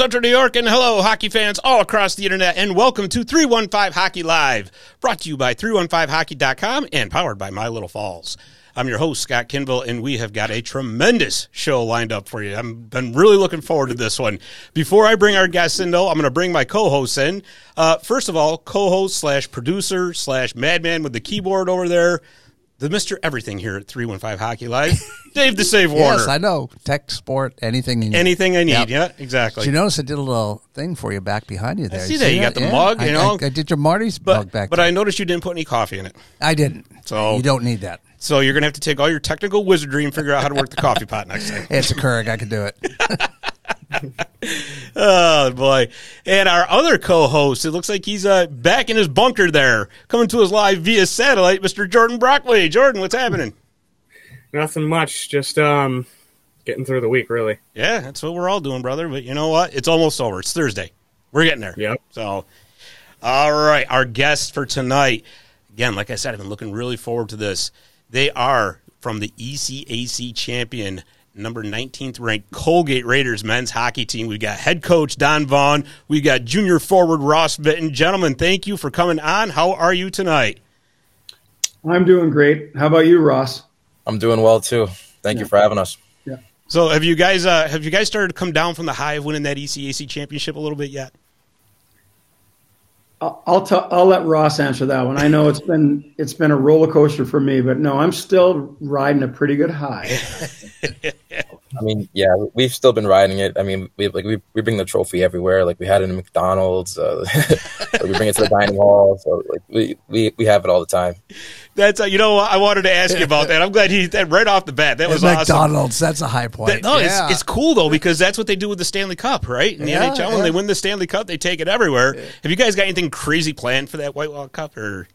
Central New York, and hello, hockey fans all across the internet, and welcome to 315 Hockey Live, brought to you by 315hockey.com and powered by My Little Falls. I'm your host, Scott Kinville, and we have got a tremendous show lined up for you. I've been really looking forward to this one. Before I bring our guests in, though, I'm going to bring my co-hosts in. Uh, first of all, co-host slash producer slash madman with the keyboard over there, the Mr. Everything here at 315 Hockey Live, Dave the Save Warner. Yes, I know. Tech, sport, anything you need. Anything I need, Yep. yeah, exactly. Did you notice I did a little thing for you back behind you there? see that. You got the mug, you I, know. I, I did your Marty's but mug back but there. I noticed you didn't put any coffee in it. I didn't. So- you don't need that. So you're going to have to take all your technical wizardry and figure out how to work the coffee pot next time. It's a Keurig. I can do it. Oh boy! And our other co-host, it looks like he's uh, back in his bunker there, coming to us live via satellite, Mr. Jordan Brockway. Jordan, what's happening? Nothing much. Just um, getting through the week, really. Yeah, that's what we're all doing, brother. But you know what? It's almost over. It's Thursday. We're getting there. Yep. So, all right, our guests for tonight. Again, like I said, I've been looking really forward to this. They are from the ECAC champion, number 19th ranked Colgate Raiders men's hockey team. We've got head coach Don Vaughan. We've got junior forward Ross Mitton. Gentlemen, thank you for coming on. How are you tonight? I'm doing great. How about you, Ross? I'm doing well too. Thank you for having us. Yeah. So, have you guys uh, have you guys started to come down from the high of winning that ECAC championship a little bit yet? I'll t- I'll let Ross answer that one. I know it's been it's been a roller coaster for me, but no, I'm still riding a pretty good high. I mean, yeah, we've still been riding it. I mean, we like we, we bring the trophy everywhere. Like we had it in McDonald's. Uh, like, we bring it to the dining hall. So like we, we we have it all the time. That's uh, you know? I wanted to ask you about that. I'm glad he that right off the bat. That was awesome. McDonald's. That's a high point. That- no, yeah. it's, it's cool though because that's what they do with the Stanley Cup, right? In the Yeah, NHL, when they win the Stanley Cup, they take it everywhere. Have you guys got anything crazy planned for that Whitelaw Cup, or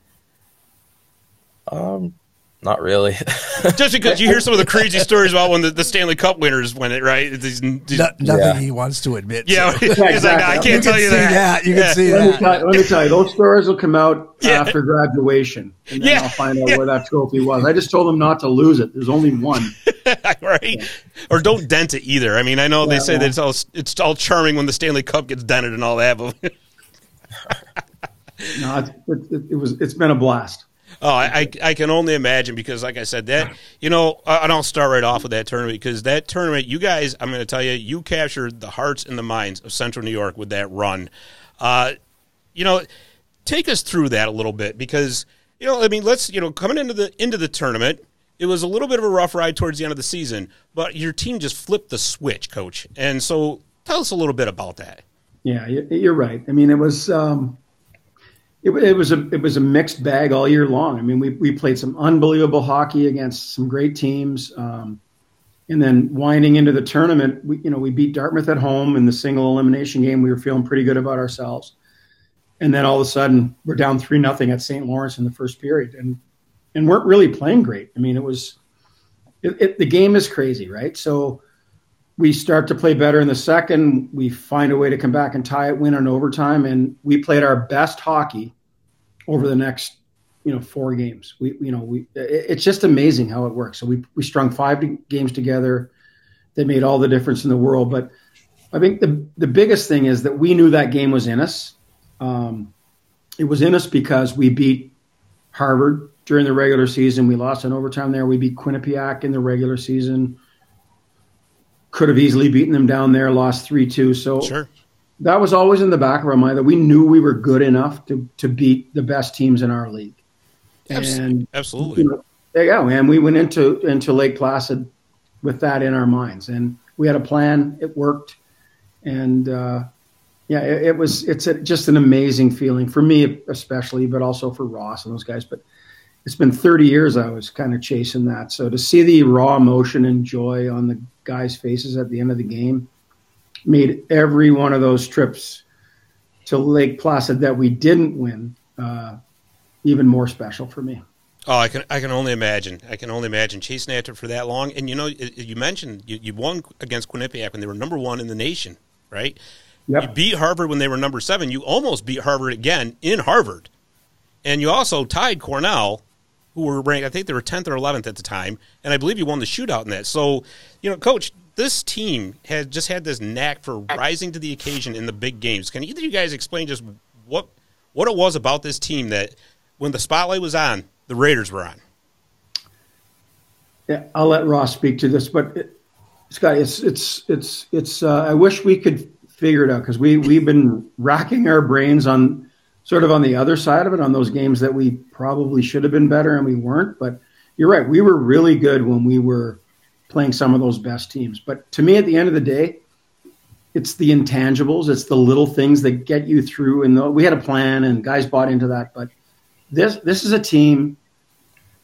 Um, not really. just because you hear some of the crazy stories about when the, the Stanley Cup winners win it, right? These, these- No- nothing Yeah. he wants to admit. yeah, to. he's like, "No, I exactly. can't you tell can you see that. that. You Yeah. can see let, me that. tell, let me tell you, those stories will come out Yeah. after graduation, and then Yeah. I'll find out Yeah. where that trophy was. I just told them not to lose it. There's only one. right? Or don't dent it either. I mean, I know they say yeah. that it's all it's all charming when the Stanley Cup gets dented and all that, but No, it, it, it was. It's been a blast. Oh, I, I can only imagine because, like I said, that you know, and I'll start right off with that tournament because that tournament, you guys, I'm going to tell you, you captured the hearts and the minds of Central New York with that run. Uh, you know, take us through that a little bit because you know, I mean, let's you know, coming into the into the tournament, it was a little bit of a rough ride towards the end of the season, but your team just flipped the switch, coach, and so tell us a little bit about that. Yeah, you- you're right. I mean, it was um, it, it was a it was a mixed bag all year long. I mean, we we played some unbelievable hockey against some great teams, um, and then winding into the tournament, we you know we beat Dartmouth at home in the single elimination game. We were feeling pretty good about ourselves, and then all of a sudden we're down three nothing at St. Lawrence in the first period, and and weren't really playing great. I mean, it was it, it, the game is crazy, right? So we start to play better in the second. We find a way to come back and tie it, win in overtime, and we played our best hockey over the next, you know, four games. We, you know, we it's just amazing how it works. So we we strung five games together. They made all the difference in the world. But I think the the biggest thing is that we knew that game was in us. Um, it was in us because we beat Harvard during the regular season. We lost in overtime there. We beat Quinnipiac in the regular season could have easily beaten them down there, lost 3 2. So Sure. that was always in the back of our mind that we knew we were good enough to, to beat the best teams in our league. And, Absolutely. you know, there you go. And we went into, into Lake Placid with that in our minds. And we had a plan, it worked. And, uh, yeah, it, it was. It's a, just an amazing feeling for me, especially, but also for Ross and those guys. But it's been 30 years I was kind of chasing that. So to see the raw emotion and joy on the guys' faces at the end of the game made every one of those trips to Lake Placid that we didn't win uh, even more special for me. Oh, I can I can only imagine. I can only imagine chasing after it for that long. And you know, you mentioned you, you won against Quinnipiac when they were number one in the nation, right? You beat Harvard when they were number seven. You almost beat Harvard again in Harvard, and you also tied Cornell, who were ranked. I think they were tenth or eleventh at the time, and I believe you won the shootout in that. So, you know, Coach, this team has just had this knack for rising to the occasion in the big games. Can either of you guys explain just what what it was about this team that when the spotlight was on, the Raiders were on? Yeah, I'll let Ross speak to this, but it, Scott, it's it's it's it's. Uh, I wish we could figure it out because we we've been racking our brains on sort of on the other side of it on those games that we probably should have been better and we weren't. But you're right, we were really good when we were playing some of those best teams. But to me, at the end of the day, it's the intangibles, it's the little things that get you through. And we had a plan, and guys bought into that. But this this is a team.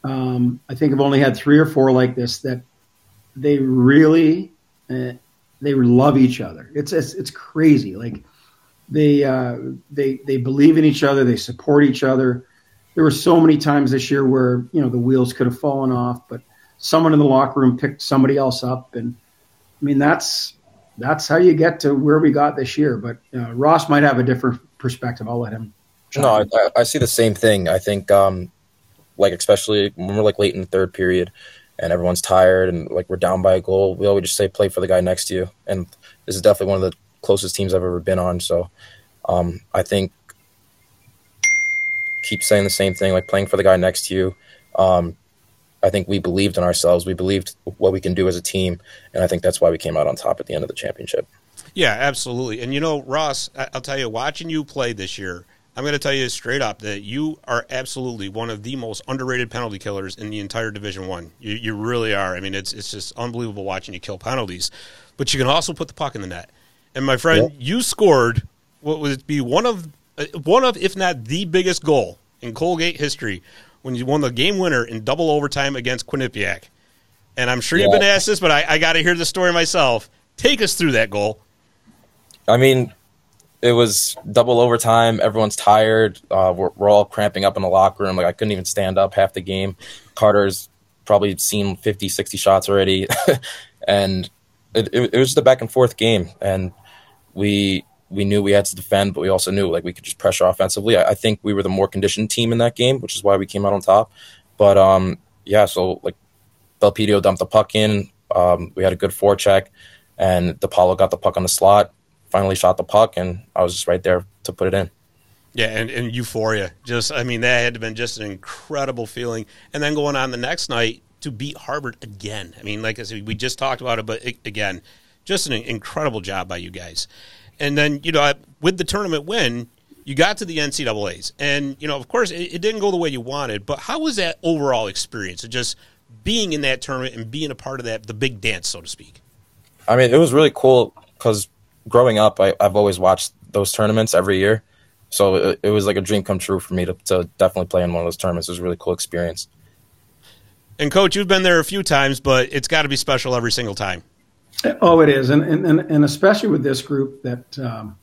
Um, I think I've only had three or four like this that they really uh, they love each other. It's it's, it's crazy. Like they uh, they they believe in each other. They support each other. There were so many times this year where you know the wheels could have fallen off, but someone in the locker room picked somebody else up, and I mean that's that's how you get to where we got this year. But uh, Ross might have a different perspective. I'll let him. No, I, I, see the same thing. I think, um, like especially when we're like late in the third period, and everyone's tired, and like we're down by a goal, we always just say play for the guy next to you. And this is definitely one of the closest teams I've ever been on. So, um, I think keep saying the same thing, like playing for the guy next to you. Um, I think we believed in ourselves. We believed what we can do as a team, and I think that's why we came out on top at the end of the championship. Yeah, absolutely. And you know, Ross, I'll tell you, watching you play this year, I'm going to tell you straight up that you are absolutely one of the most underrated penalty killers in the entire Division One. You, you really are. I mean, it's it's just unbelievable watching you kill penalties. But you can also put the puck in the net. And my friend, yeah. you scored what would be one of uh, one of, if not the biggest goal in Colgate history when you won the game winner in double overtime against Quinnipiac. And I'm sure yeah. you've been asked this, but I, I got to hear the story myself. Take us through that goal. I mean, it was double overtime. Everyone's tired. Uh, we're, we're all cramping up in the locker room. Like I couldn't even stand up half the game. Carter's probably seen 50, 60 shots already. and it, it, it was the back and forth game. And we we knew we had to defend, but we also knew like we could just pressure offensively. I, I, think we were the more conditioned team in that game, which is why we came out on top. But um, yeah, so like Belpedio dumped the puck in. Um, we had a good forecheck, and DiPaolo got the puck on the slot. Finally shot the puck, and I was just right there to put it in. Yeah, and, and euphoria. Just I mean, that had to been just an incredible feeling. And then going on the next night to beat Harvard again. I mean, like I said, we just talked about it, but it, again, just an incredible job by you guys. And then, you know, with the tournament win, you got to the NCAA's. And, you know, of course, it, it didn't go the way you wanted, but how was that overall experience of just being in that tournament and being a part of that, the big dance, so to speak? I mean, it was really cool because growing up, I, have always watched those tournaments every year. So it, it, was like a dream come true for me to, to definitely play in one of those tournaments. It was a really cool experience. And, coach, you've been there a few times, but it's got to be special every single time. Oh, it is, and and and especially with this group that, um,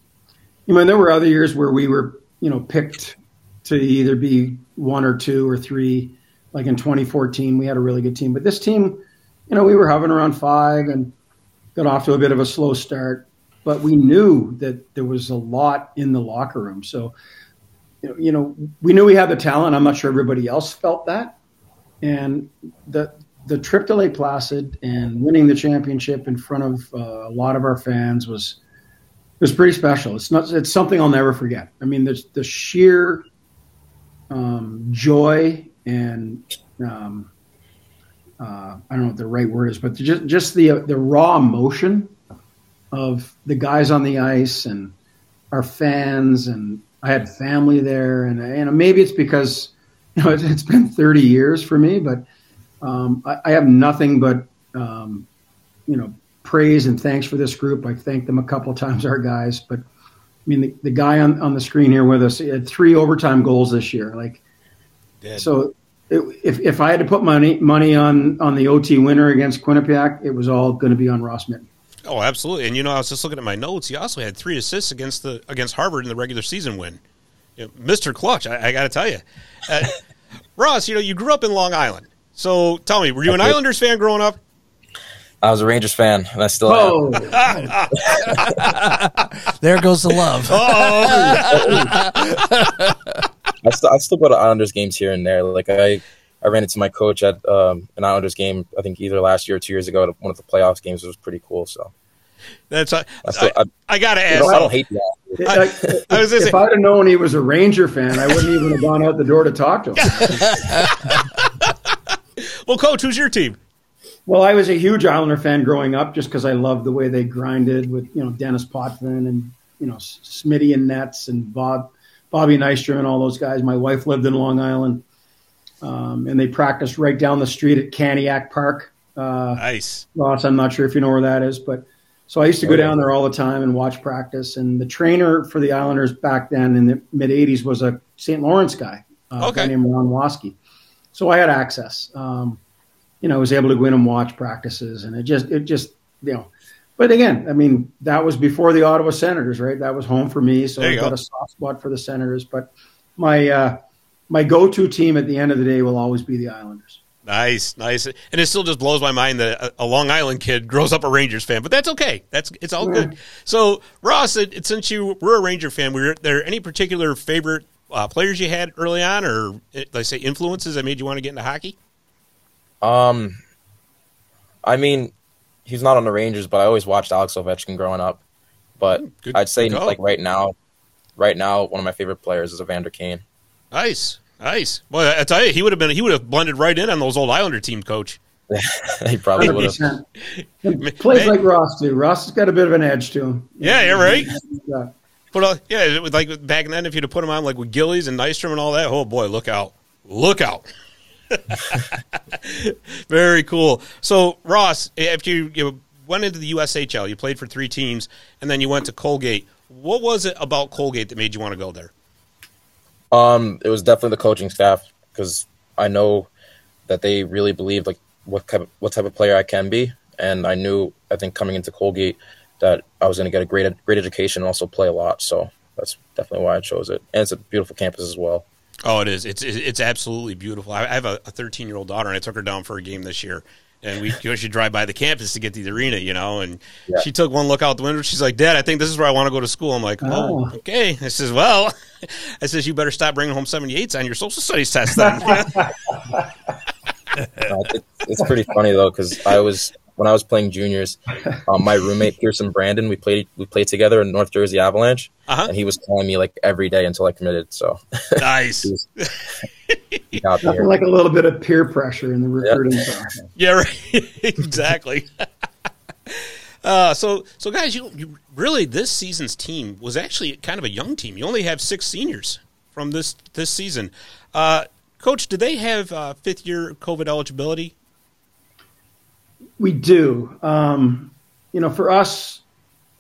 you know, there were other years where we were, you know, picked to either be one or two or three. Like in 2014, we had a really good team, but this team, you know, we were hovering around five and got off to a bit of a slow start. But we knew that there was a lot in the locker room, so you know, you know, we knew we had the talent. I'm not sure everybody else felt that, and the the trip to Lake Placid and winning the championship in front of uh, a lot of our fans was was pretty special. It's not it's something I'll never forget. I mean, the the sheer um, joy and um, uh, I don't know what the right word is, but just just the the raw emotion of the guys on the ice and our fans and I had family there and and maybe it's because you know it's been 30 years for me, but um, I, I, have nothing but um, you know praise and thanks for this group. I thanked them a couple times, our guys. But I mean, the, the guy on, on the screen here with us he had three overtime goals this year. Like, Dead. so it, if if I had to put money money on on the OT winner against Quinnipiac, it was all going to be on Ross Mitton. Oh, absolutely. And you know, I was just looking at my notes. He also had three assists against the against Harvard in the regular season win. You know, Mr. Clutch, I, I got to tell you, uh, Ross. You know, you grew up in Long Island. So tell me, were you an Islanders fan growing up? I was a Rangers fan, and I still oh. there goes the love. Oh. I, still, I still go to Islanders games here and there. Like I, I ran into my coach at um, an Islanders game. I think either last year or two years ago at one of the playoffs games. It was pretty cool. So That's I, I, still, I, I, I gotta you ask. know, I don't hate that. I, I was gonna if say- I'd have known he was a Ranger fan, I wouldn't even have gone out the door to talk to him. well, coach, who's your team? Well, I was a huge Islander fan growing up, just because I loved the way they grinded with you know Denis Potvin and you know Smitty and Nets and Bob Bobby Nystrom and all those guys. My wife lived in Long Island, um, and they practiced right down the street at Caniac Park. Uh, Nice. Ross, I'm not sure if you know where that is, but so I used to go down there all the time and watch practice. And the trainer for the Islanders back then in the mid '80s was a St. Lawrence guy, uh, Okay. a guy named Ron Waske. So I had access. Um, you know, I was able to go in and watch practices, and it just, it just, you know. But again, I mean, that was before the Ottawa Senators, right? That was home for me, so I got go. a soft spot for the Senators. But my uh, my go-to team at the end of the day will always be the Islanders. Nice, nice, and it still just blows my mind that a, Long Island kid grows up a Rangers fan, but that's okay. That's it's all good. So, Ross, it, it, since you were a Ranger fan, were there any particular favorite uh, players you had early on, or they say influences that made you want to get into hockey? Um, I mean, he's not on the Rangers, but I always watched Alex Ovechkin growing up. But Good- I'd say good like right now, right now, one of my favorite players is Evander Kane. Nice, nice. Well, I tell you, he would have been he would have blended right in on those old Islander team, coach. he probably would have. 100%. Plays Man. like Ross too. Ross has got a bit of an edge to him. Yeah, you're right. Yeah. But uh, yeah, it was like back then, if you'd have put them on like with Gillies and Nystrom and all that, oh boy, look out, look out. Very cool. So Ross, after you, you went into the USHL, you played for three teams, and then you went to Colgate. What was it about Colgate that made you want to go there? Um, it was definitely the coaching staff because I know that they really believed like what type of, what type of player I can be, and I knew I think coming into Colgate that I was going to get a great great education and also play a lot. So that's definitely why I chose it, and it's a beautiful campus as well. Oh, it is. It's it's absolutely beautiful. I I have a 13 year old daughter, and I took her down for a game this year. And we go, she drive by the campus to get to the arena, you know. And Yeah. she took one look out the window. She's like, "Dad, I think this is where I want to go to school." I'm like, "Oh, Oh. okay." I says, "Well," I says, "You better stop bringing home 78s on your social studies test." Then. It, it's pretty funny though because I was when I was playing juniors, um, my roommate Pierson Brandon, we played we played together in North Jersey Avalanche, Uh-huh. and he was calling me like every day until I committed. So nice. was, he got me Nothing like a little bit of peer pressure in the recruiting process. Yeah, right. exactly. Uh, so, so guys, you, you really this season's team was actually kind of a young team. You only have six seniors from this this season. Uh, Coach, do they have uh, fifth year COVID eligibility? We do. Um, you know, for us,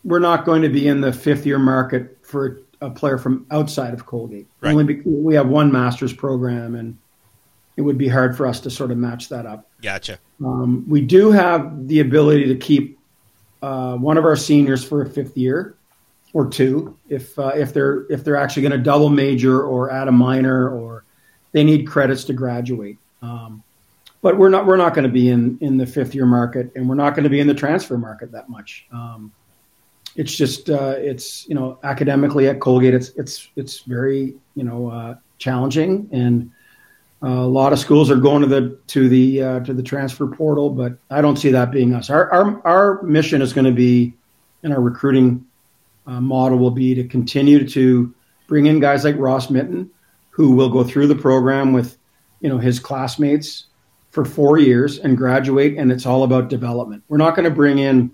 we're not going to be in the fifth year market for a player from outside of Colgate. Right. Only we have one master's program, and it would be hard for us to sort of match that up. Gotcha. Um, we do have the ability to keep uh, one of our seniors for a fifth year or two if uh, if they're if they're actually going to double major or add a minor or they need credits to graduate. Um, but we're not we're not going to be in in the fifth year market and we're not going to be in the transfer market that much. Um, it's just uh, it's you know academically at Colgate it's it's it's very you know uh, challenging and uh, a lot of schools are going to the to the uh, to the transfer portal, but I don't see that being us. Our our, our mission is going to be, and our recruiting uh, model will be to continue to bring in guys like Ross Mitton, who will go through the program with, you know, his classmates for four years and graduate, and it's all about development. We're not going to bring in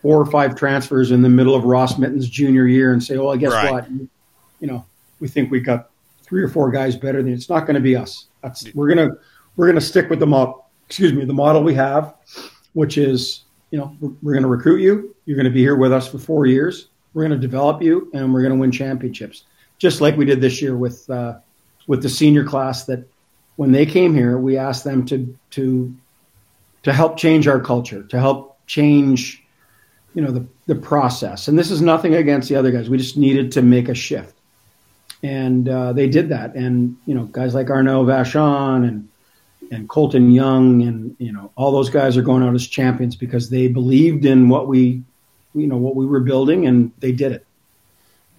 four or five transfers in the middle of Ross Mitton's junior year and say, "Oh, I guess Right. what, you know, we think we got three or four guys better than." It's not going to be us. That's we're gonna we're gonna stick with the model. Excuse me, the model we have, which is you know we're, we're going to recruit you. You're going to be here with us for four years. We're going to develop you, and we're going to win championships, just like we did this year with uh, with the senior class. That when they came here, we asked them to to to help change our culture, to help change you know the the process. And this is nothing against the other guys. We just needed to make a shift, and uh, they did that. And you know, guys like Arnaud Vachon and and Colton Young and you know all those guys are going out as champions because they believed in what we you know what we were building and they did it.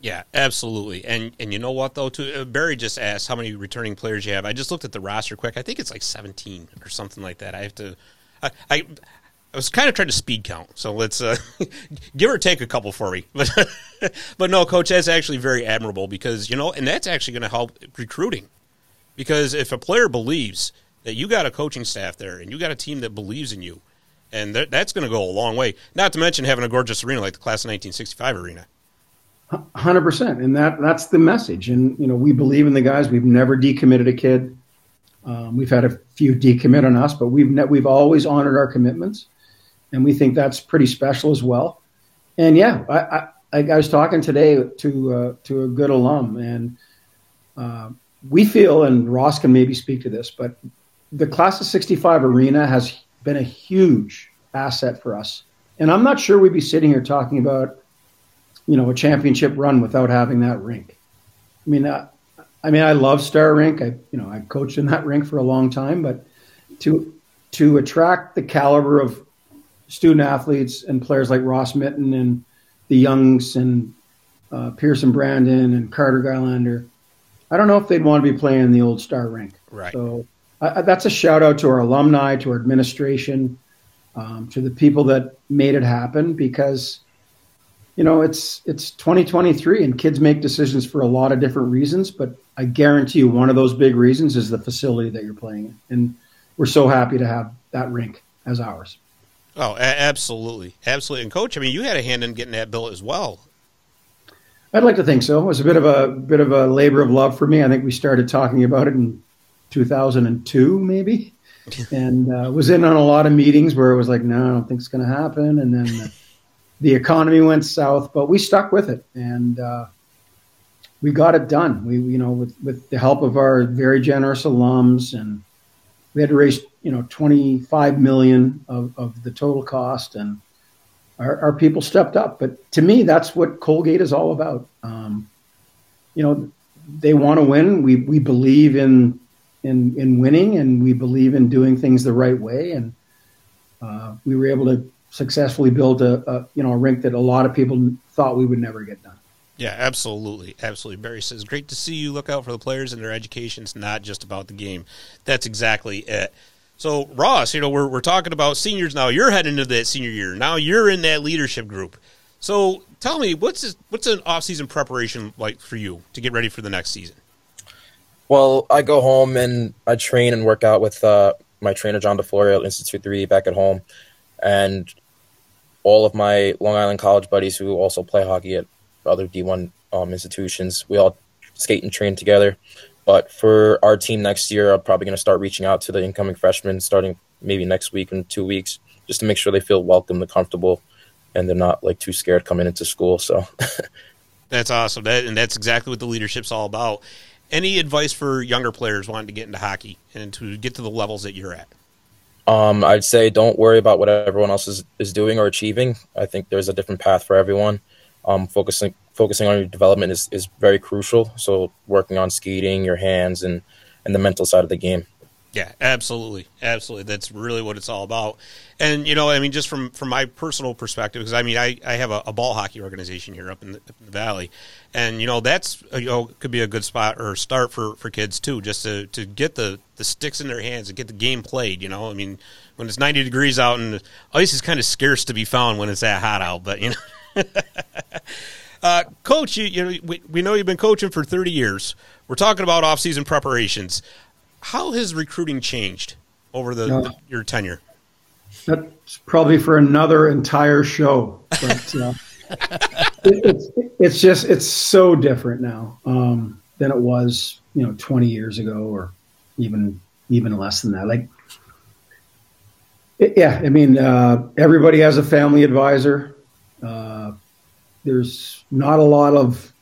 Yeah, absolutely. And and you know what though? Too uh, Barry just asked how many returning players you have. I just looked at the roster quick. I think it's like seventeen or something like that. I have to. I I, I was kind of trying to speed count, so let's uh, give or take a couple for me. But but no, coach, that's actually very admirable because you know, and that's actually going to help recruiting. Because if a player believes that you got a coaching staff there and you got a team that believes in you, and that's going to go a long way. Not to mention having a gorgeous arena like the class of 1965 arena. Hundred percent, and that that's the message. And you know, we believe in the guys. We've never decommitted a kid. Um, we've had a few decommit on us, but we've ne- we've always honored our commitments, and we think that's pretty special as well. And yeah, I I, I was talking today to uh, to a good alum, and uh, we feel, and Ross can maybe speak to this, but the class of '65 arena has been a huge asset for us. And I'm not sure we'd be sitting here talking about you know a championship run without having that rink. I mean, uh, I mean, I love Starr Rink. I you know I coached in that rink for a long time, but to to attract the caliber of student athletes and players like Ross Mitton and the Youngs and uh, Pierson Brandon and Carter Gylander, I don't know if they'd want to be playing in the old Starr Rink. Right. So uh, that's a shout out to our alumni, to our administration, um, to the people that made it happen because you know it's it's 2023 and kids make decisions for a lot of different reasons but i guarantee you one of those big reasons is the facility that you're playing in. And we're so happy to have that rink as ours. Oh a- absolutely. Absolutely. And coach i mean you had a hand in getting that built as well. I'd like to think so. It was a bit of a bit of a labor of love for me. I think we started talking about it in 2002 maybe. And uh, was in on a lot of meetings where it was like no i don't think it's going to happen. And then the economy went south, but we stuck with it and uh, we got it done. We, you know, with, with the help of our very generous alums, and we had to raise, you know, 25 million of, of the total cost, and our, our people stepped up. But to me, that's what Colgate is all about. Um, you know, they want to win. We we believe in in in winning, and we believe in doing things the right way, and uh, we were able to successfully build a, a, you know a rink that a lot of people thought we would never get done. Yeah, absolutely, absolutely. Barry says, "Great to see you. Look out for the players and their education. It's not just about the game. That's exactly it." So Ross, you know, we're we're talking about seniors now. You're heading into that senior year now. You're in that leadership group. So tell me, what's this, what's an off season preparation like for you to get ready for the next season? Well, I go home and I train and work out with uh, my trainer John DeFlorio at Institute Three back at home and all of my Long Island College buddies who also play hockey at other D1 um, institutions, we all skate and train together. But for our team next year, I'm probably going to start reaching out to the incoming freshmen starting maybe next week in two weeks, just to make sure they feel welcome and comfortable, and they're not like too scared coming into school. So that's awesome. That and that's exactly what the leadership's all about. Any advice for younger players wanting to get into hockey and to get to the levels that you're at? Um, I'd say don't worry about what everyone else is, is doing or achieving. I think there's a different path for everyone. Um, focusing focusing on your development is, is very crucial. So working on skating, your hands, and and the mental side of the game. Yeah, absolutely, absolutely. That's really what it's all about. And you know, I mean, just from from my personal perspective, because I mean, I, I have a, a, ball hockey organization here up in, the, up in, the, valley, and you know, that's you know could be a good spot or start for, for kids too, just to, to get the, the sticks in their hands and get the game played. You know, I mean, when it's ninety degrees out and ice is kind of scarce to be found when it's that hot out, but you know. uh, coach, you, you know, we, we know you've been coaching for thirty years. We're talking about off season preparations how has recruiting changed over the, the your tenure? That's probably for another entire show. But, uh, it, it's it's just it's so different now um, than it was you know 20 years ago or even even less than that. Like, it, yeah, I mean uh, everybody has a family advisor. Uh, there's not a lot of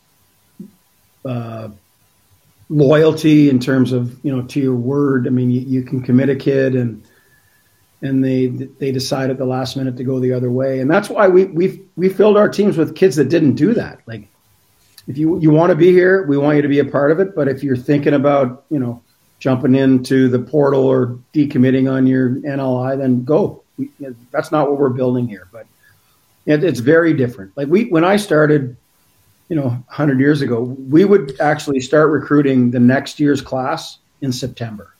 uh, loyalty in terms of you know to your word. I mean, you, you, can commit a kid and and they they decide at the last minute to go the other way, and that's why we we we filled our teams with kids that didn't do that. Like, if you you want to be here, we want you to be a part of it. But if you're thinking about you know jumping into the portal or decommitting on your NLI, then go. We, that's not what we're building here, but it, it's very different. Like we when I started you know, 100 years ago, we would actually start recruiting the next year's class in September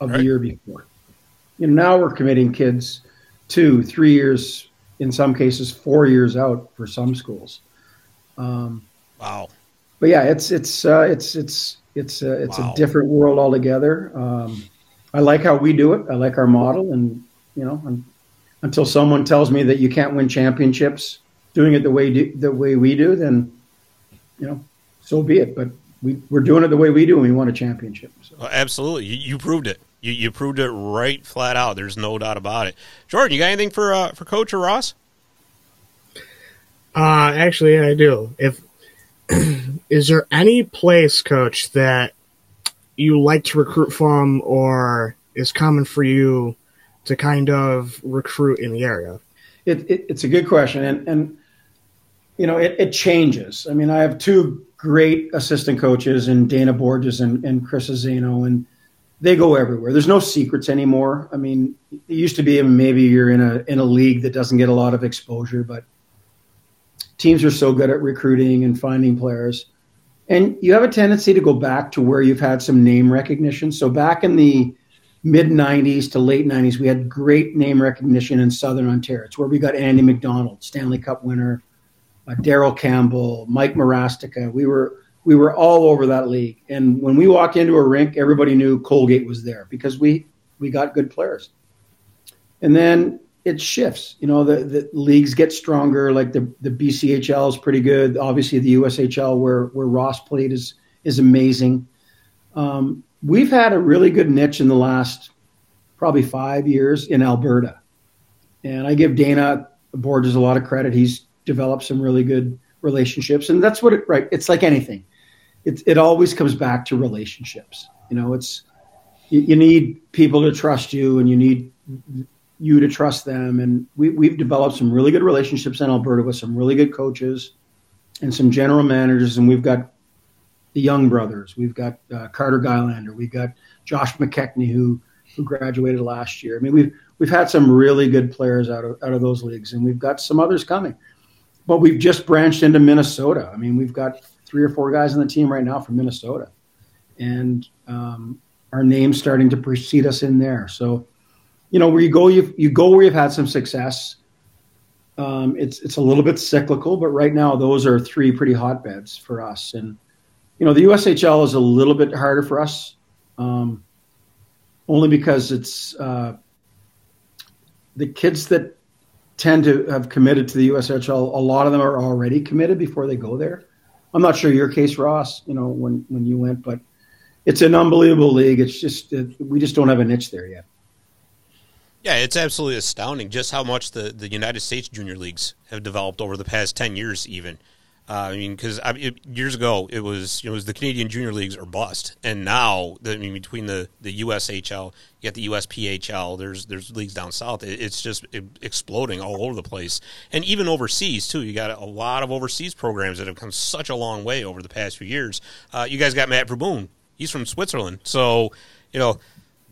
of Right. the year before. You know, now we're committing kids two, three years, in some cases, four years out for some schools. Um, Wow. but yeah, it's it's uh, it's it's it's uh, it's Wow. a different world altogether. Um, I like how we do it. I like our model, and you know, un until someone tells me that you can't win championships doing it the way do, the way we do, then you know, so be it. But we we're doing it the way we do, and we won a championship. So. Well, absolutely. You, you proved it. You, you proved it right flat out. There's no doubt about it. Jordan, you got anything for uh, for Coach or Ross? Uh, actually, I do. If is there any place, Coach, that you like to recruit from, or is common for you to kind of recruit in the area? It, it, it's a good question, and and you know it, it changes. I mean, I have two great assistant coaches, and Dana Borges and, and Chris Azano, and they go everywhere. There's no secrets anymore. I mean, it used to be maybe you're in a in a league that doesn't get a lot of exposure, but teams are so good at recruiting and finding players, and you have a tendency to go back to where you've had some name recognition. So back in the mid 90s to late 90s, we had great name recognition in Southern Ontario. It's where we got Andy McDonald, Stanley Cup winner, uh, Daryl Campbell, Mike Marastica. We were we were all over that league, and when we walked into a rink, everybody knew Colgate was there because we we got good players. And then it shifts. You know, the, the leagues get stronger. Like the the BCHL is pretty good. Obviously, the USHL where where Ross played is is amazing. Um, we've had a really good niche in the last probably five years in Alberta. And I give Dana Borges a lot of credit. He's developed some really good relationships. And that's what it, right. It's like anything. It, it always comes back to relationships. You know, it's, you, you need people to trust you and you need you to trust them. And we, we've developed some really good relationships in Alberta with some really good coaches and some general managers. And we've got the Young brothers. We've got uh, Carter Gylander. We've got Josh McKechnie, who who graduated last year. I mean, we've we've had some really good players out of out of those leagues, and we've got some others coming. But we've just branched into Minnesota. I mean, we've got three or four guys on the team right now from Minnesota, and um, our name's starting to precede us in there. So, you know, where you go, you you go where you've had some success. Um, it's it's a little bit cyclical, but right now those are three pretty hotbeds for us, and you know, the USHL is a little bit harder for us, um, only because it's uh, the kids that tend to have committed to the USHL. A lot of them are already committed before they go there. I'm not sure your case, Ross. You know, when when you went, but it's an unbelievable league. It's just it, we just don't have a niche there yet. Yeah, it's absolutely astounding just how much the, the United States junior leagues have developed over the past ten years, even. Uh, I mean, because I mean, years ago it was you know, it was the Canadian junior leagues or bust, and now the, I mean between the, the USHL, you got the USPHL. There's there's leagues down south. It, it's just exploding all over the place, and even overseas too. You got a lot of overseas programs that have come such a long way over the past few years. Uh, you guys got Matt Verboon. He's from Switzerland, so you know,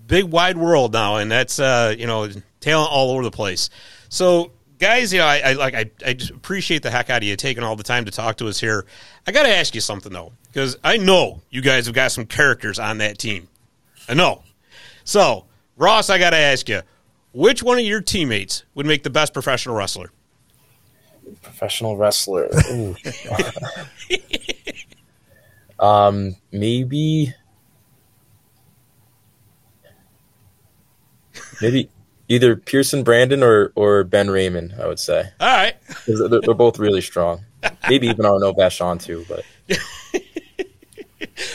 big wide world now, and that's uh, you know talent all over the place. So guys, you know, I, I like I, I just appreciate the heck out of you taking all the time to talk to us here. I got to ask you something though, because I know you guys have got some characters on that team. I know. So Ross, I got to ask you, which one of your teammates would make the best professional wrestler? Professional wrestler. Um, maybe, maybe either Pierson Brandon or or Ben Raymond. I would say All right. they're, they're both really strong. Maybe even Arnaud Vachon too, but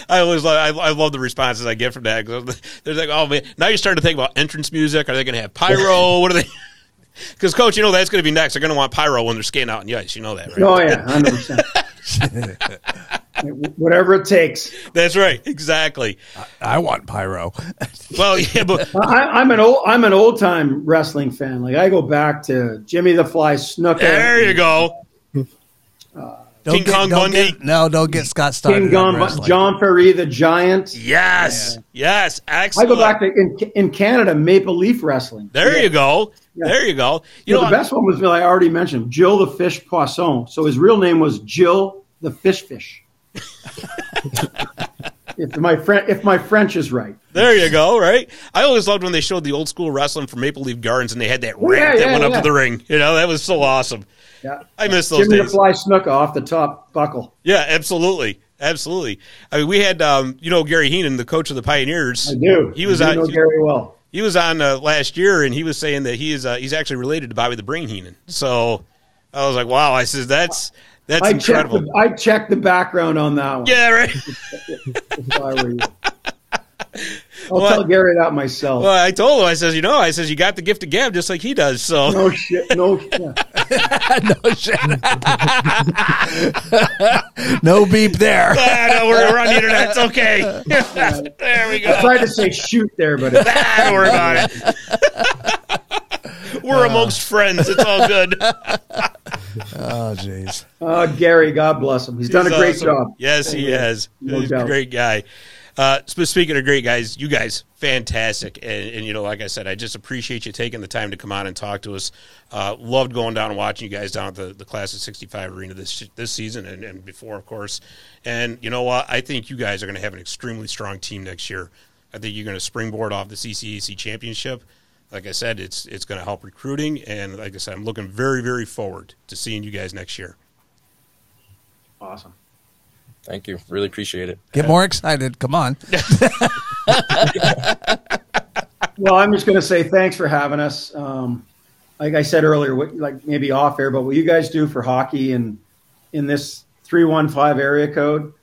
I always love, I, I love the responses I get from that. 'cause They're like, oh man, now you're starting to think about entrance music. Are they going to have pyro? what are they? Because coach, you know that's going to be next. They're going to want pyro when they're skating out on the ice. You know that, right? Oh yeah, hundred percent. Whatever it takes. That's right. Exactly. I want pyro. Well, yeah, but I, I'm an old I'm an old time wrestling fan. Like I go back to Jimmy the Fly Snuka. there you go. Uh, Don't King Kong don't Bundy? Get, no, don't get Scott started. King on Gon. John Ferry the Giant. Yes. Yes. excellent. I go back to in, in Canada Maple Leaf Wrestling. There Yeah. you go. Yeah. There you go. You You know, know, the best one was I already mentioned, Gilles the Fish Poisson. So his real name was Gilles the fish fish. if my French if my French is right. There you go. Right. I always loved when they showed the old school wrestling from Maple Leaf Gardens, and they had that ramp Oh, yeah, that yeah, went up yeah. to the ring. You know, that was so awesome. Yeah. I miss those Jimmy the days. Fly Snuka off the top buckle. Yeah, absolutely, absolutely. I mean, we had um, you know Gary Heenan, the coach of the Pioneers. I do. He was I do on. know Gary well. He was on uh, last year, and he was saying that he is uh, he's actually related to Bobby the Brain Heenan. So I was like, wow. I says that's that's I checked incredible. the I checked the background on that one. yeah, right. if I were you. I'll Well, tell Gary that myself. Well, I told him. I says, you know, I says you got the gift of gab just like he does. So no shit. No shit. no shit. no beep there. ah, no, we're, we're on the internet. It's okay. there we go. I go. tried to say shoot there, but it, Ah, don't worry about it. we're amongst friends. It's all good. Oh, jeez. uh, Gary, God bless him. He's done a He's great awesome. job. Yes, he has. No He's a doubt. great guy. Uh, speaking of great guys, you guys, fantastic. And, and, you know, like I said, I just appreciate you taking the time to come on and talk to us. Uh, loved going down and watching you guys down at the, the Class of 65 arena this this season and, and before, of course. And you know what? I think you guys are going to have an extremely strong team next year. I think you're going to springboard off the ECAC championship. Like I said, it's it's going to help recruiting. And like I said, I'm looking very, very forward to seeing you guys next year. Awesome. Thank you. Really appreciate it. Get more excited. Come on. Well, I'm just going to say thanks for having us. Um, like I said earlier, what, like maybe off air, but what you guys do for hockey and in this three one five area code,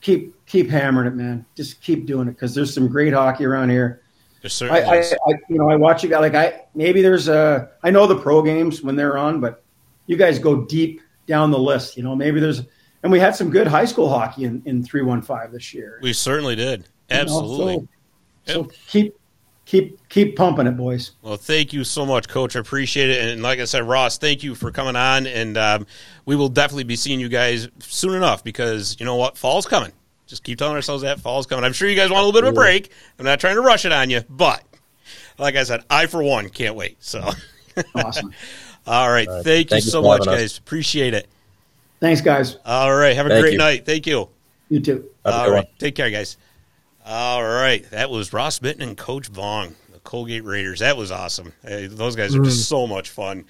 keep keep hammering it, man. Just keep doing it because there's some great hockey around here. There I, certainly I, is. I, you know, I watch you guys. Like I, maybe there's a. I know the pro games when they're on, but you guys go deep down the list. You know, maybe there's, and we had some good high school hockey in in three one five this year. We certainly did. You know, Absolutely. so, so keep keep keep pumping it, boys. Well, thank you so much, Coach. I appreciate it. And like I said, Ross, thank you for coming on. And um, we will definitely be seeing you guys soon enough because you know what? Fall's coming. Just keep telling ourselves that fall's coming. I'm sure you guys want a little bit of a break. I'm not trying to rush it on you, but like I said, I for one can't wait. So, Awesome. all right, right. thank, Thank you you so much, having us. guys. Appreciate it. Thanks, guys. All right, have a Thank great you. night. Thank you. You too. Have a All good right. one. Take care, guys. All right. That was Ross Mitton and Coach Vaughan, the Colgate Raiders. That was awesome. Hey, those guys are just so much fun.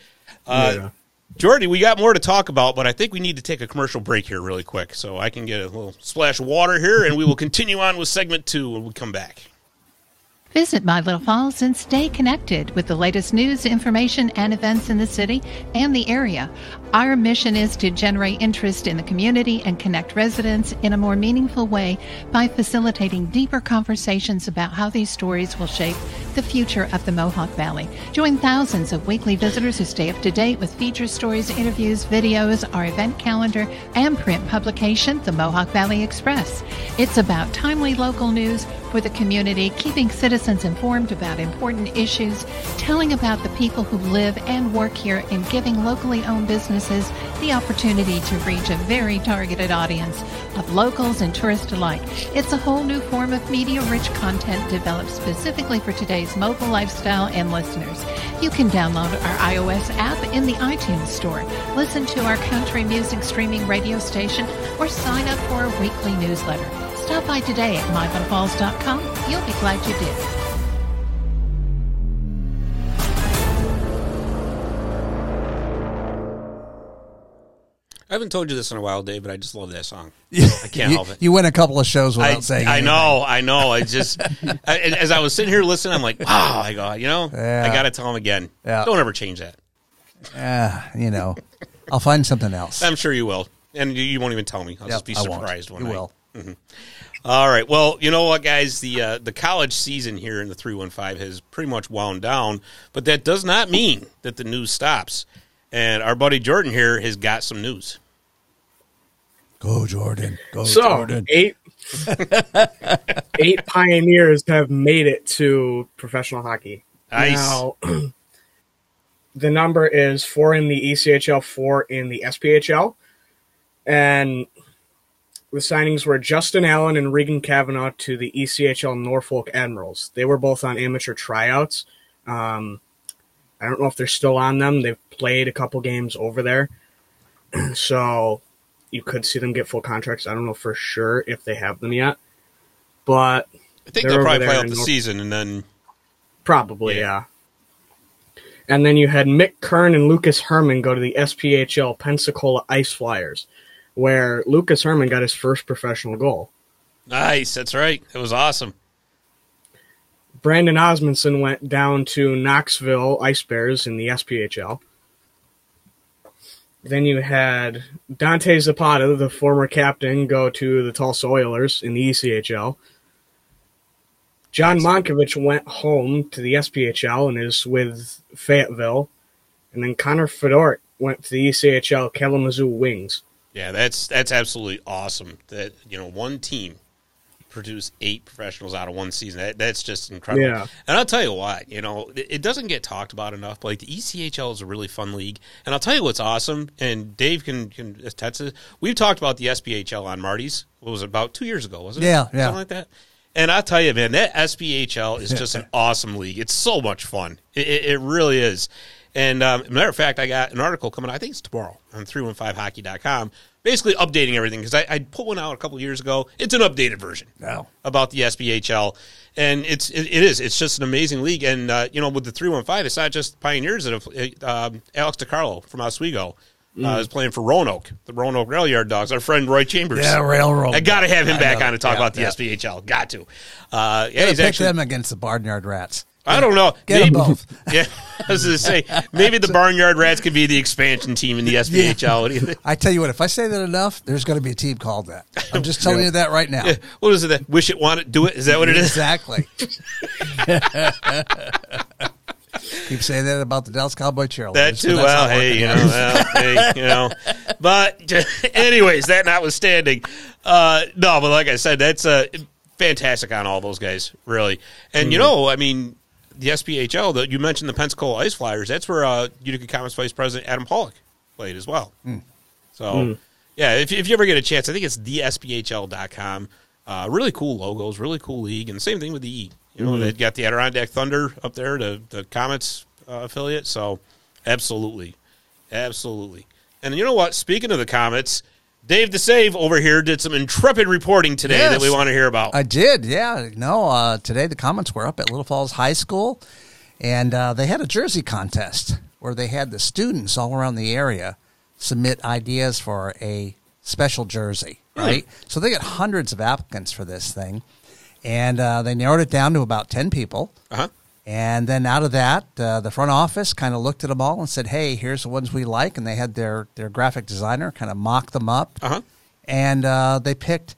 Uh, Yeah. Jordy, we got more to talk about, but I think we need to take a commercial break here really quick so I can get a little splash of water here, and we will continue on with segment two when we come back. Visit My Little Falls and stay connected with the latest news, information, and events in the city and the area. Our mission is to generate interest in the community and connect residents in a more meaningful way by facilitating deeper conversations about how these stories will shape the future of the Mohawk Valley. Join thousands of weekly visitors who stay up to date with feature stories, interviews, videos, our event calendar, and print publication, the Mohawk Valley Express. It's about timely local news for the community, keeping citizens informed about important issues, telling about the people who live and work here, and giving locally owned businesses the opportunity to reach a very targeted audience of locals and tourists alike. It's a whole new form of media rich content developed specifically for today's mobile lifestyle and listeners. You can download our iOS app in the iTunes Store, listen to our country music streaming radio station, or sign up for a weekly newsletter. Stop by today at mylittlefalls.com. You'll be glad you did. I haven't told you this in a while, Dave, but I just love that song. I can't you, help it. You went a couple of shows without I, saying. I anything. know, I know. I just, I, as I was sitting here listening, I'm like, wow, I go, you know, Yeah. I got to tell him again. Yeah. Don't ever change that. Ah, you know, I'll find something else. I'm sure you will. And you, you won't even tell me. I'll Yep, just be I won't. surprised one You night. will. All right. Well, you know what, guys? The uh, the college season here in the three one five has pretty much wound down, but that does not mean that the news stops. And our buddy Jordan here has got some news. Go Jordan. Go So Jordan. eight eight pioneers have made it to professional hockey. Nice. Now, the number is four in the ECHL, four in the SPHL, and the signings were Justin Allen and Regan Kavanaugh to the ECHL Norfolk Admirals. They were both on amateur tryouts. Um, I don't know if they're still on them. They've played a couple games over there. so you could see them get full contracts. I don't know for sure if they have them yet, but I think they'll probably play out the North- season and then probably Yeah. yeah. And then you had Mick Kern and Lucas Herman go to the SPHL Pensacola Ice Flyers, where Lucas Herman got his first professional goal. nice. That's right. It was awesome. Brandon Osmondson went down to Knoxville Ice Bears in the SPHL. Then you had Dante Zapata, the former captain, go to the Tulsa Oilers in the ECHL. John Monkovich went home to the SPHL and is with Fayetteville. And then Connor Fedort went to the ECHL Kalamazoo Wings. Yeah, that's that's absolutely awesome. That you know, one team produce eight professionals out of one season. That, that's just incredible. Yeah. And I'll tell you what, you know, it, it doesn't get talked about enough. But like the ECHL is a really fun league, and I'll tell you what's awesome. And Dave can can attest to. this. We've talked about the SPHL on Marty's. What was it, about two years ago? wasn't it? Yeah, yeah. something like that. And I'll tell you, man, that SPHL is just an awesome league. It's so much fun. It, it, it really is. And um, matter of fact, I got an article coming. I think it's tomorrow on 315hockey.com, basically updating everything because I, I put one out a couple years ago. It's an updated version No. about the SPHL, and it's it, it is it's just an amazing league. And uh, you know, with the 315, it's not just Pioneers that have. Um, Alex DiCarlo from Oswego uh, is playing for Roanoke, the Roanoke Rail Yard Dawgs. Our friend Roy Chambers. Yeah, railroad. I got to have him I back on to talk Yeah, about the yeah. SPHL. Got to. Uh, yeah, he's actually. them against the Barnyard Rats. I don't know. Get Maybe- both. Yeah, I was going to say maybe the Barnyard Rats could be the expansion team in the SPHL. What do you think? I tell you what, if I say that enough, there's going to be a team called that. I'm just telling you that right now. What is it? That wish it, want it, do it. Is that what it is? Exactly. Keep saying that about the Dallas Cowboy cheerleaders. That too. that's Well, hey, you know, well, hey, you know. But anyways, that notwithstanding, uh, no. But like I said, that's uh, fantastic on all those guys, really. And you know, I mean, the SPHL. That you mentioned the Pensacola Ice Flyers. That's where uh, Utica Comets Vice President Adam Pollock played as well. So, yeah, if, if you ever get a chance, I think it's thesphl.com. Uh, really cool logos, really cool league, and same thing with the E. You know, they've got the Adirondack Thunder up there, the the Comets uh, affiliate. So, absolutely, absolutely. And you know what? Speaking of the Comets, Dave the Save over here did some intrepid reporting today Yes. that we want to hear about. I did, yeah. No, uh, today the Comets were up at Little Falls High School, and uh, they had a jersey contest where they had the students all around the area submit ideas for a special jersey, right? So they got hundreds of applicants for this thing, and uh, they narrowed it down to about 10 people. uh-huh. And then out of that, uh, the front office kind of looked at them all and said, "Hey, here's the ones we like." And they had their their graphic designer kind of mock them up, Uh-huh. and uh, they picked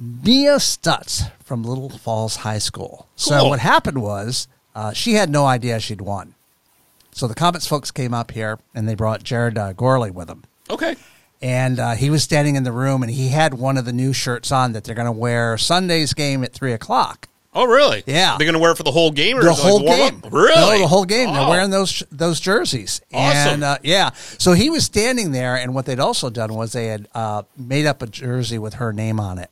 Mia Stutz from Little Falls High School. So Cool. what happened was uh, she had no idea she'd won. So the Comets folks came up here and they brought Jared uh, Gorley with them. Okay. And uh, he was standing in the room and he had one of the new shirts on that they're going to wear Sunday's game at 3 o'clock. Oh, really? Yeah. They're going to wear it for the whole game or the it like whole game. up? Really? No, the whole game. They're Oh. wearing those those jerseys. Awesome. And uh, yeah, so he was standing there, and what they'd also done was they had uh, made up a jersey with her name on it,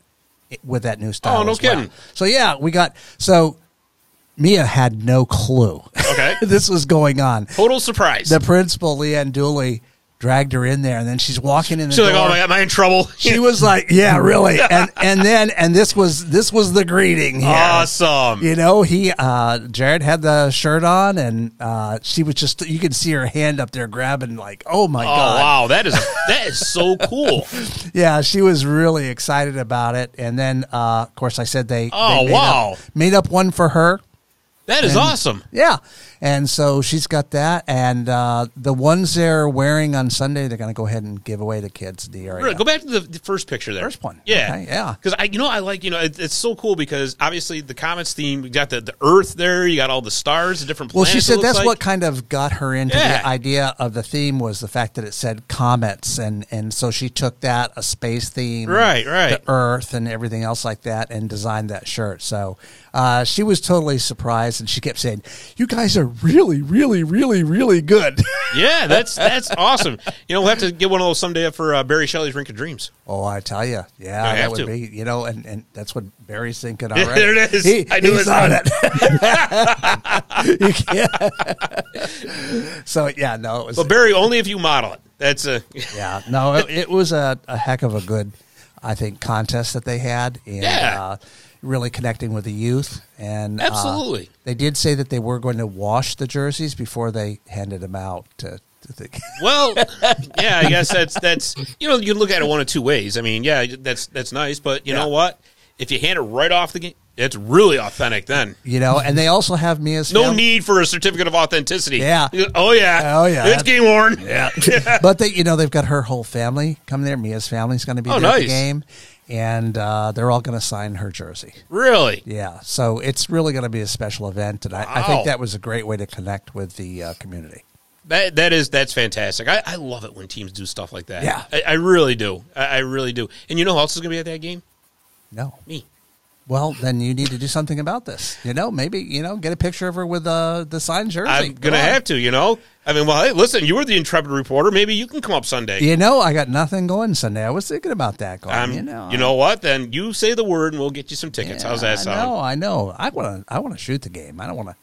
it- with that new style. Oh, no well. kidding. So yeah, we got so. Mia had no clue. Okay. this was going on. Total surprise. The principal, Leanne Dooley, dragged her in there, and then she's walking in the She's door. like, oh my God, am I in trouble? She was like, "Yeah, really," and and then and this was this was the greeting. Here. awesome. You know, he uh Jared had the shirt on and uh she was just you could see her hand up there grabbing like, "Oh my Oh god." wow, that is that is so cool. Yeah, she was really excited about it. And then uh of course I said they, Oh, they made wow. up, made up one for her. That is And- awesome. Yeah. And so she's got that and uh the ones they're wearing on Sunday they're going to go ahead and give away to kids the area. Really, go back to the, the first picture there. First one. Yeah, Okay, yeah. Because I, you know, I like you know, it, it's so cool because obviously the comets theme. You got the, the Earth there. You got all the stars, the different. Planets. Well, she said that's like. what kind of got her into Yeah. the idea of the theme was the fact that it said comets, and and so she took that a space theme, Right, right. the Earth and everything else like that, and designed that shirt. So uh, she was totally surprised, and she kept saying, "You guys are really, really, really, really good." Yeah, that's that's awesome. You know, we'll have to get one of those someday for uh, Barry Shelley's Rink of Dreams. oh, I tell you, yeah, I that have would to. be, you know, and and that's what Barry's thinking Yeah, already. there it is. He, I knew it. on it. you can't. so yeah, no, it was. But Barry, only if you model it. That's a Yeah, no, it, it was a, a heck of a good, I think, contest that they had, and Yeah. uh, really connecting with the youth. And uh, Absolutely. they did say that they were going to wash the jerseys before they handed them out to. to the, well, yeah. I guess that's that's you know you can look at it one of two ways. I mean, yeah, that's that's nice, but you know what? If you hand it right off the game, it's really authentic. Then you know, and they also have Mia's no fam- need for a certificate of authenticity. Yeah. Oh yeah. Oh, yeah. It's game worn. Yeah, but they, you know, they've got her whole family coming there. Mia's family's going to be Oh, there at the game, and uh, they're all going to sign her jersey. Really. Yeah, so it's really going to be a special event, and I, I think that was a great way to connect with the uh, community. That that is that's fantastic. I, I love it when teams do stuff like that. Yeah. I, I really do. I, I really do. And you know who else is going to be at that game? No, Me. Well, then you need to do something about this. You know, maybe you know, get a picture of her with uh, the signed jersey. I'm gonna on. have to. You know. I mean, well, hey, listen. You were the intrepid reporter. Maybe you can come up Sunday. You know, I got nothing going Sunday. I was thinking about that. Going, you know, you know what? Then you say the word, and we'll get you some tickets. How's that sound? I know, I know. I want to. I want to shoot the game. I don't want to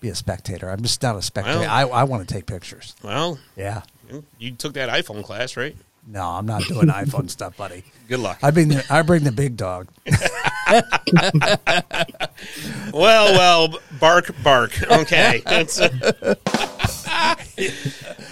be a spectator. I'm just not a spectator. Well- I, I want to take pictures. Well, Yeah. you took that iPhone class, right? No, I'm not doing iPhone stuff, buddy. Good luck. I bring the I bring the big dog. Well, well, bark, bark. Okay, that's. Uh,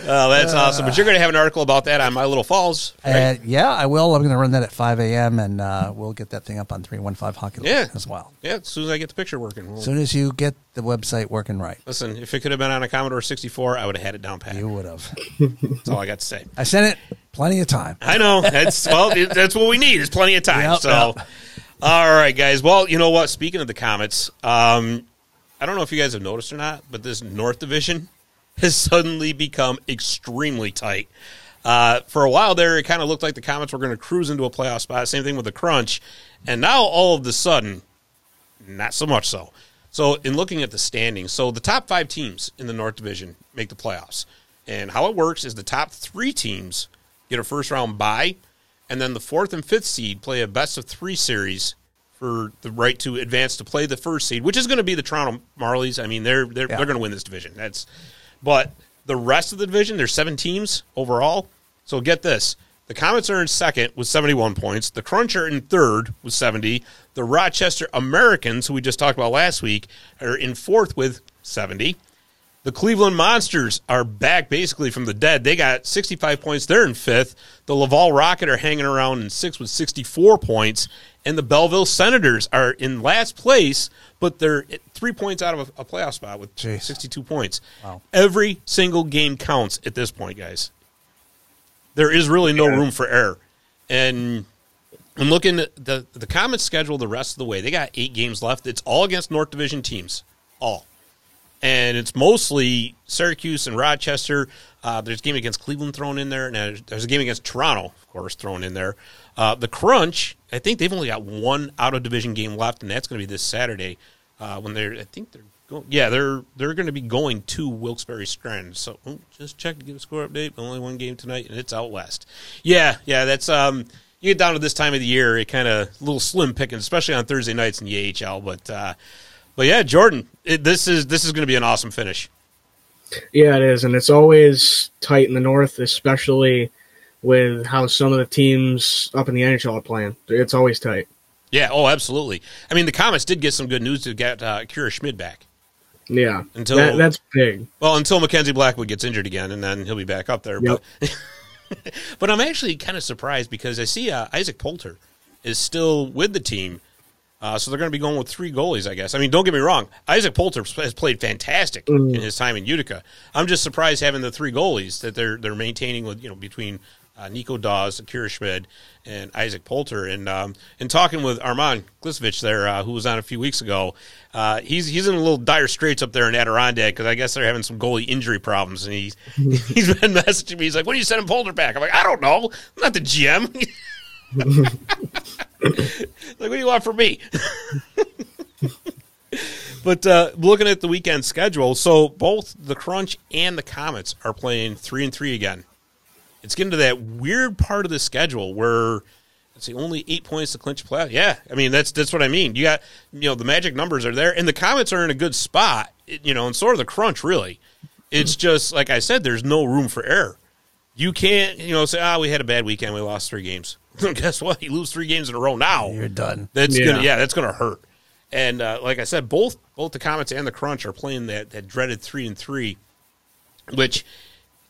oh, that's awesome. But you're going to have an article about that on My Little Falls, right? Uh, yeah, I will. I'm going to run that at 5 a.m. and uh, we'll get that thing up on 315 Hockey Yeah. as well. yeah, as soon as I get the picture working. We'll- As soon as you get the website working right, Listen, if it could have been on a Commodore 64, I would have had it down pat. you would have. That's all I got to say. I sent it plenty of time. I know. That's well. it- That's what we need. Is plenty of time. Yep, so, yep. All right, guys. Well, you know what? Speaking of the Comets, um, I don't know if you guys have noticed or not, but this North Division has suddenly become extremely tight. Uh, for a while there, it kind of looked like the Comets were going to cruise into a playoff spot. Same thing with the Crunch, and now all of the sudden, not so much so. So, in looking at the standings, so the top five teams in the North Division make the playoffs. And how it works is the top three teams get a first round bye, and then the fourth and fifth seed play a best of three series for the right to advance to play the first seed, which is going to be the Toronto Marlies. I mean, they're they're, Yeah. they're going to win this division. That's, but the rest of the division, there's seven teams overall. So get this: the Comets are in second with 71 points. The Crunch are in third with 70. The Rochester Americans, who we just talked about last week, are in fourth with 70. The Cleveland Monsters are back basically from the dead. They got 65 points. They're in fifth. The Laval Rocket are hanging around in sixth with 64 points. And the Belleville Senators are in last place, but they're three points out of a, a playoff spot with Jeez. 62 points. Wow. Every single game counts at this point, guys. There is really no room for error. And I'm looking at the the Comets schedule the rest of the way. They got eight games left. It's all against North Division teams. All and it's mostly Syracuse and Rochester. Uh, there's a game against Cleveland thrown in there, and there's, a game against Toronto, of course, thrown in there. Uh, the Crunch, I think they've only got one out of division game left, and that's going to be this Saturday uh, when they're. I think they're going. Yeah, they're they're going to be going to Wilkes-Barre Scranton. So oh, just check to get a score update. Only one game tonight, and it's out west. Yeah, yeah, that's um. You get down to this time of the year, it kind of a little slim picking, especially on Thursday nights in the AHL. But but yeah, Jordan, it, this is this is going to be an awesome finish. Yeah, it is, and it's always tight in the north, especially with how some of the teams up in the NHL are playing. It's always tight. Yeah, oh, absolutely. I mean, the Comets did get some good news to get uh, Kira Schmid back. Yeah, Until- that, that's big. Well, until Mackenzie Blackwood gets injured again, and then he'll be back up there. Yep. But, but I'm actually kind of surprised because I see uh, Isaac Poulter is still with the team. Uh, so they're going to be going with three goalies, I guess. I mean, don't get me wrong. Isaac Poulter has played fantastic in his time in Utica. I'm just surprised having the three goalies that they're they're maintaining with you know between uh, Nico Daws, Akira Schmid, and Isaac Poulter. And um, in talking with Armand Glisevich there, uh, who was on a few weeks ago, uh, he's he's in a little dire straits up there in Adirondack because I guess they're having some goalie injury problems. And he's he's been messaging me. He's like, "When are you sending Poulter back?" I'm like, "I don't know. I'm not the GM." like, what do you want from me? but uh, looking at the weekend schedule, so both the Crunch and the Comets are playing three and three again. It's getting to that weird part of the schedule where it's the only eight points to clinch a playoff. Yeah, I mean that's that's what I mean. You got you know the magic numbers are there, and the Comets are in a good spot. You know, and sort of the Crunch. Really, it's just like I said. There's no room for error. You can't, you know, say, "Ah, we had a bad weekend. We lost three games." Guess what? You lose three games in a row now. You're done. That's Yeah. gonna, yeah, that's gonna hurt. And uh, like I said, both both the Comets and the Crunch are playing that that dreaded three and three, which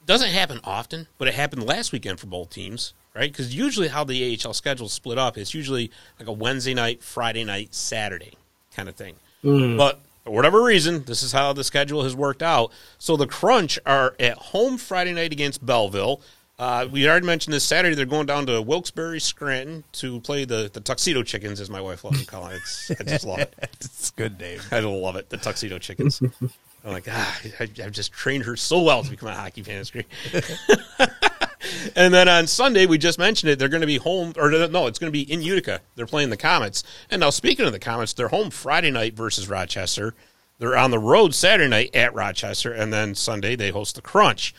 doesn't happen often, but it happened last weekend for both teams, right? Because usually how the AHL schedule is split up, it's usually like a Wednesday night, Friday night, Saturday kind of thing. But for whatever reason, this is how the schedule has worked out. So the Crunch are at home Friday night against Belleville. Uh, we already mentioned this Saturday. They're going down to Wilkes-Barre, Scranton to play the, the Tuxedo Chickens, as my wife loves to call it. It's, I just love it. It's a good name. I love it. The Tuxedo Chickens. I'm like, ah, I, I've just trained her so well to become a hockey fan. It's great. and then on Sunday, we just mentioned it. They're going to be home, or no, it's going to be in Utica. They're playing the Comets. And now, speaking of the Comets, they're home Friday night versus Rochester. They're on the road Saturday night at Rochester, and then Sunday they host the Crunch.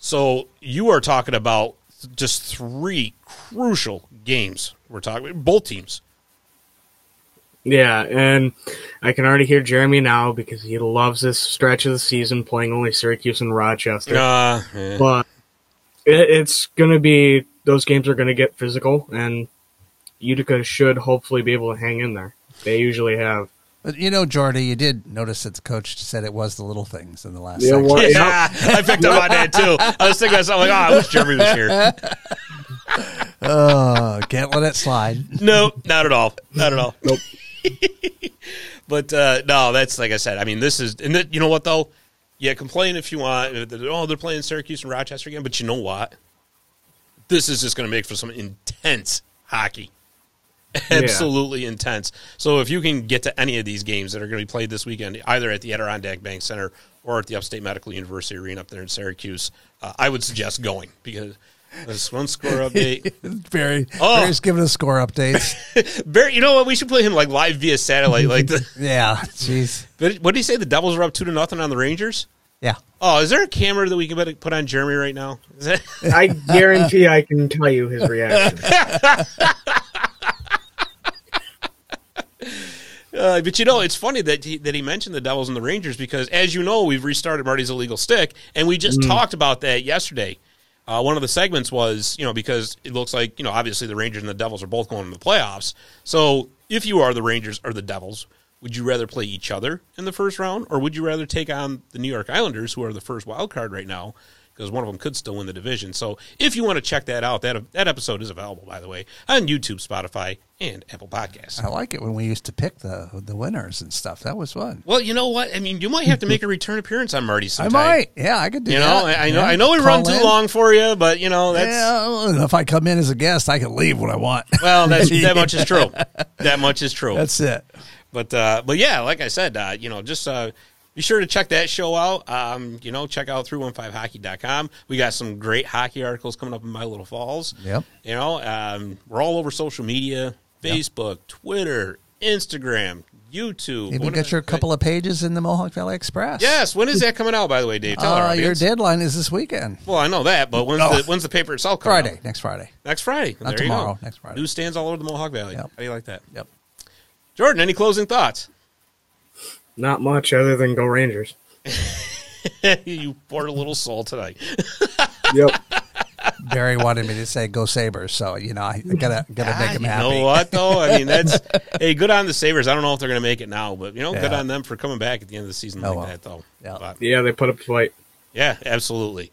So you are talking about just three crucial games. We're talking both teams. Yeah, and I can already hear Jeremy now because he loves this stretch of the season playing only Syracuse and Rochester. Uh, eh. But it, it's going to be, those games are going to get physical, and Utica should hopefully be able to hang in there. They usually have. But you know, Jordy, you did notice that the coach said it was the little things in the last Yeah, well- Yeah, I picked up on that too. I was thinking of something like, oh, I wish Jeremy was here. Oh, can't let it slide. No, not at all. Not at all. Nope. But uh, no, that's like I said. I mean, this is, and th- you know what though? Yeah, complain if you want. Uh, Oh, they're playing Syracuse and Rochester again. But you know what? This is just going to make for some intense hockey. Absolutely intense. So if you can get to any of these games that are going to be played this weekend, either at the Adirondack Bank Center or at the Upstate Medical University Arena up there in Syracuse, uh, I would suggest going because this one score update. Barry, Oh. Barry's giving us score updates. Barry, you know what? We should play him like live via satellite. Like the yeah, jeez. what did he say? The Devils are up two to nothing on the Rangers. Yeah. Oh, is there a camera that we can put- put on Jeremy right now? Is that, I guarantee I can tell you his reaction. Uh, but you know, it's funny that he, that he mentioned the Devils and the Rangers because, as you know, we've restarted Marty's illegal stick, and we just talked about that yesterday. Uh, one of the segments was, you know, because it looks like, you know, obviously the Rangers and the Devils are both going to the playoffs. So if you are the Rangers or the Devils, would you rather play each other in the first round, or would you rather take on the New York Islanders, who are the first wild card right now? Because one of them could still win the division. So if you want to check that out, that that episode is available, by the way, on YouTube, Spotify, and Apple Podcasts. I like it when we used to pick the the winners and stuff. That was fun. Well, you know what? I mean, you might have to make a return appearance on Marty I might. Yeah, I could do that. You know, I, I know, Yeah. I know we Call run too in. long for you, but you know that's Yeah, if I come in as a guest, I can leave when I want. well, that's that much is true. That much is true. That's it. But uh, but yeah, like I said, uh, you know, just uh, be sure to check that show out. Um, you know, check out 315hockey.com. We got some great hockey articles coming up in My Little Falls. Yep. You know, um, we're all over social media Facebook, Twitter, Instagram, YouTube. Even get your couple of pages in the Mohawk Valley Express. Yes. When is that coming out, by the way, Dave? Tell Uh, your deadline is this weekend. Well, I know that, but when's, Oh. the, when's the paper itself coming Friday, out? next Friday. Next Friday. Not There you go. tomorrow, next Friday. Newsstands all over the Mohawk Valley. Yep. How do you like that? Yep. Jordan, any closing thoughts? Not much other than go Rangers. you poor little soul tonight. Yep. Barry wanted me to say go Sabres, so you know I gotta gotta make ah, him happy. you happy. know what though? I mean, that's hey, good on the Sabres. I don't know if they're going to make it now, but you know, good on them for coming back at the end of the season Oh, like well. that, though. Yeah. But, Yeah, they put up a fight. yeah, absolutely.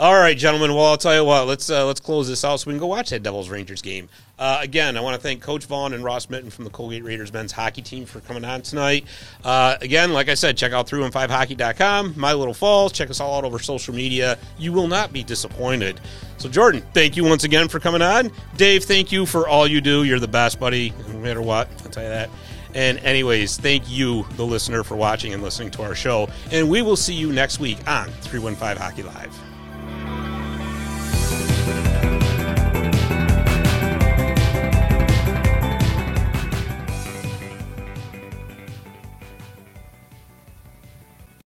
All right, gentlemen. Well, I'll tell you what. Let's uh, let's close this out so we can go watch that Devils Rangers game. Uh, again, I want to thank Coach Vaughan and Ross Mitton from the Colgate Raiders men's hockey team for coming on tonight. Uh, again, like I said, check out 315hockey.com, My Little Falls. Check us all out over social media. You will not be disappointed. So, Jordan, thank you once again for coming on. Dave, thank you for all you do. You're the best, buddy, no matter what. I'll tell you that. And, anyways, thank you, the listener, for watching and listening to our show. And we will see you next week on 315 Hockey Live.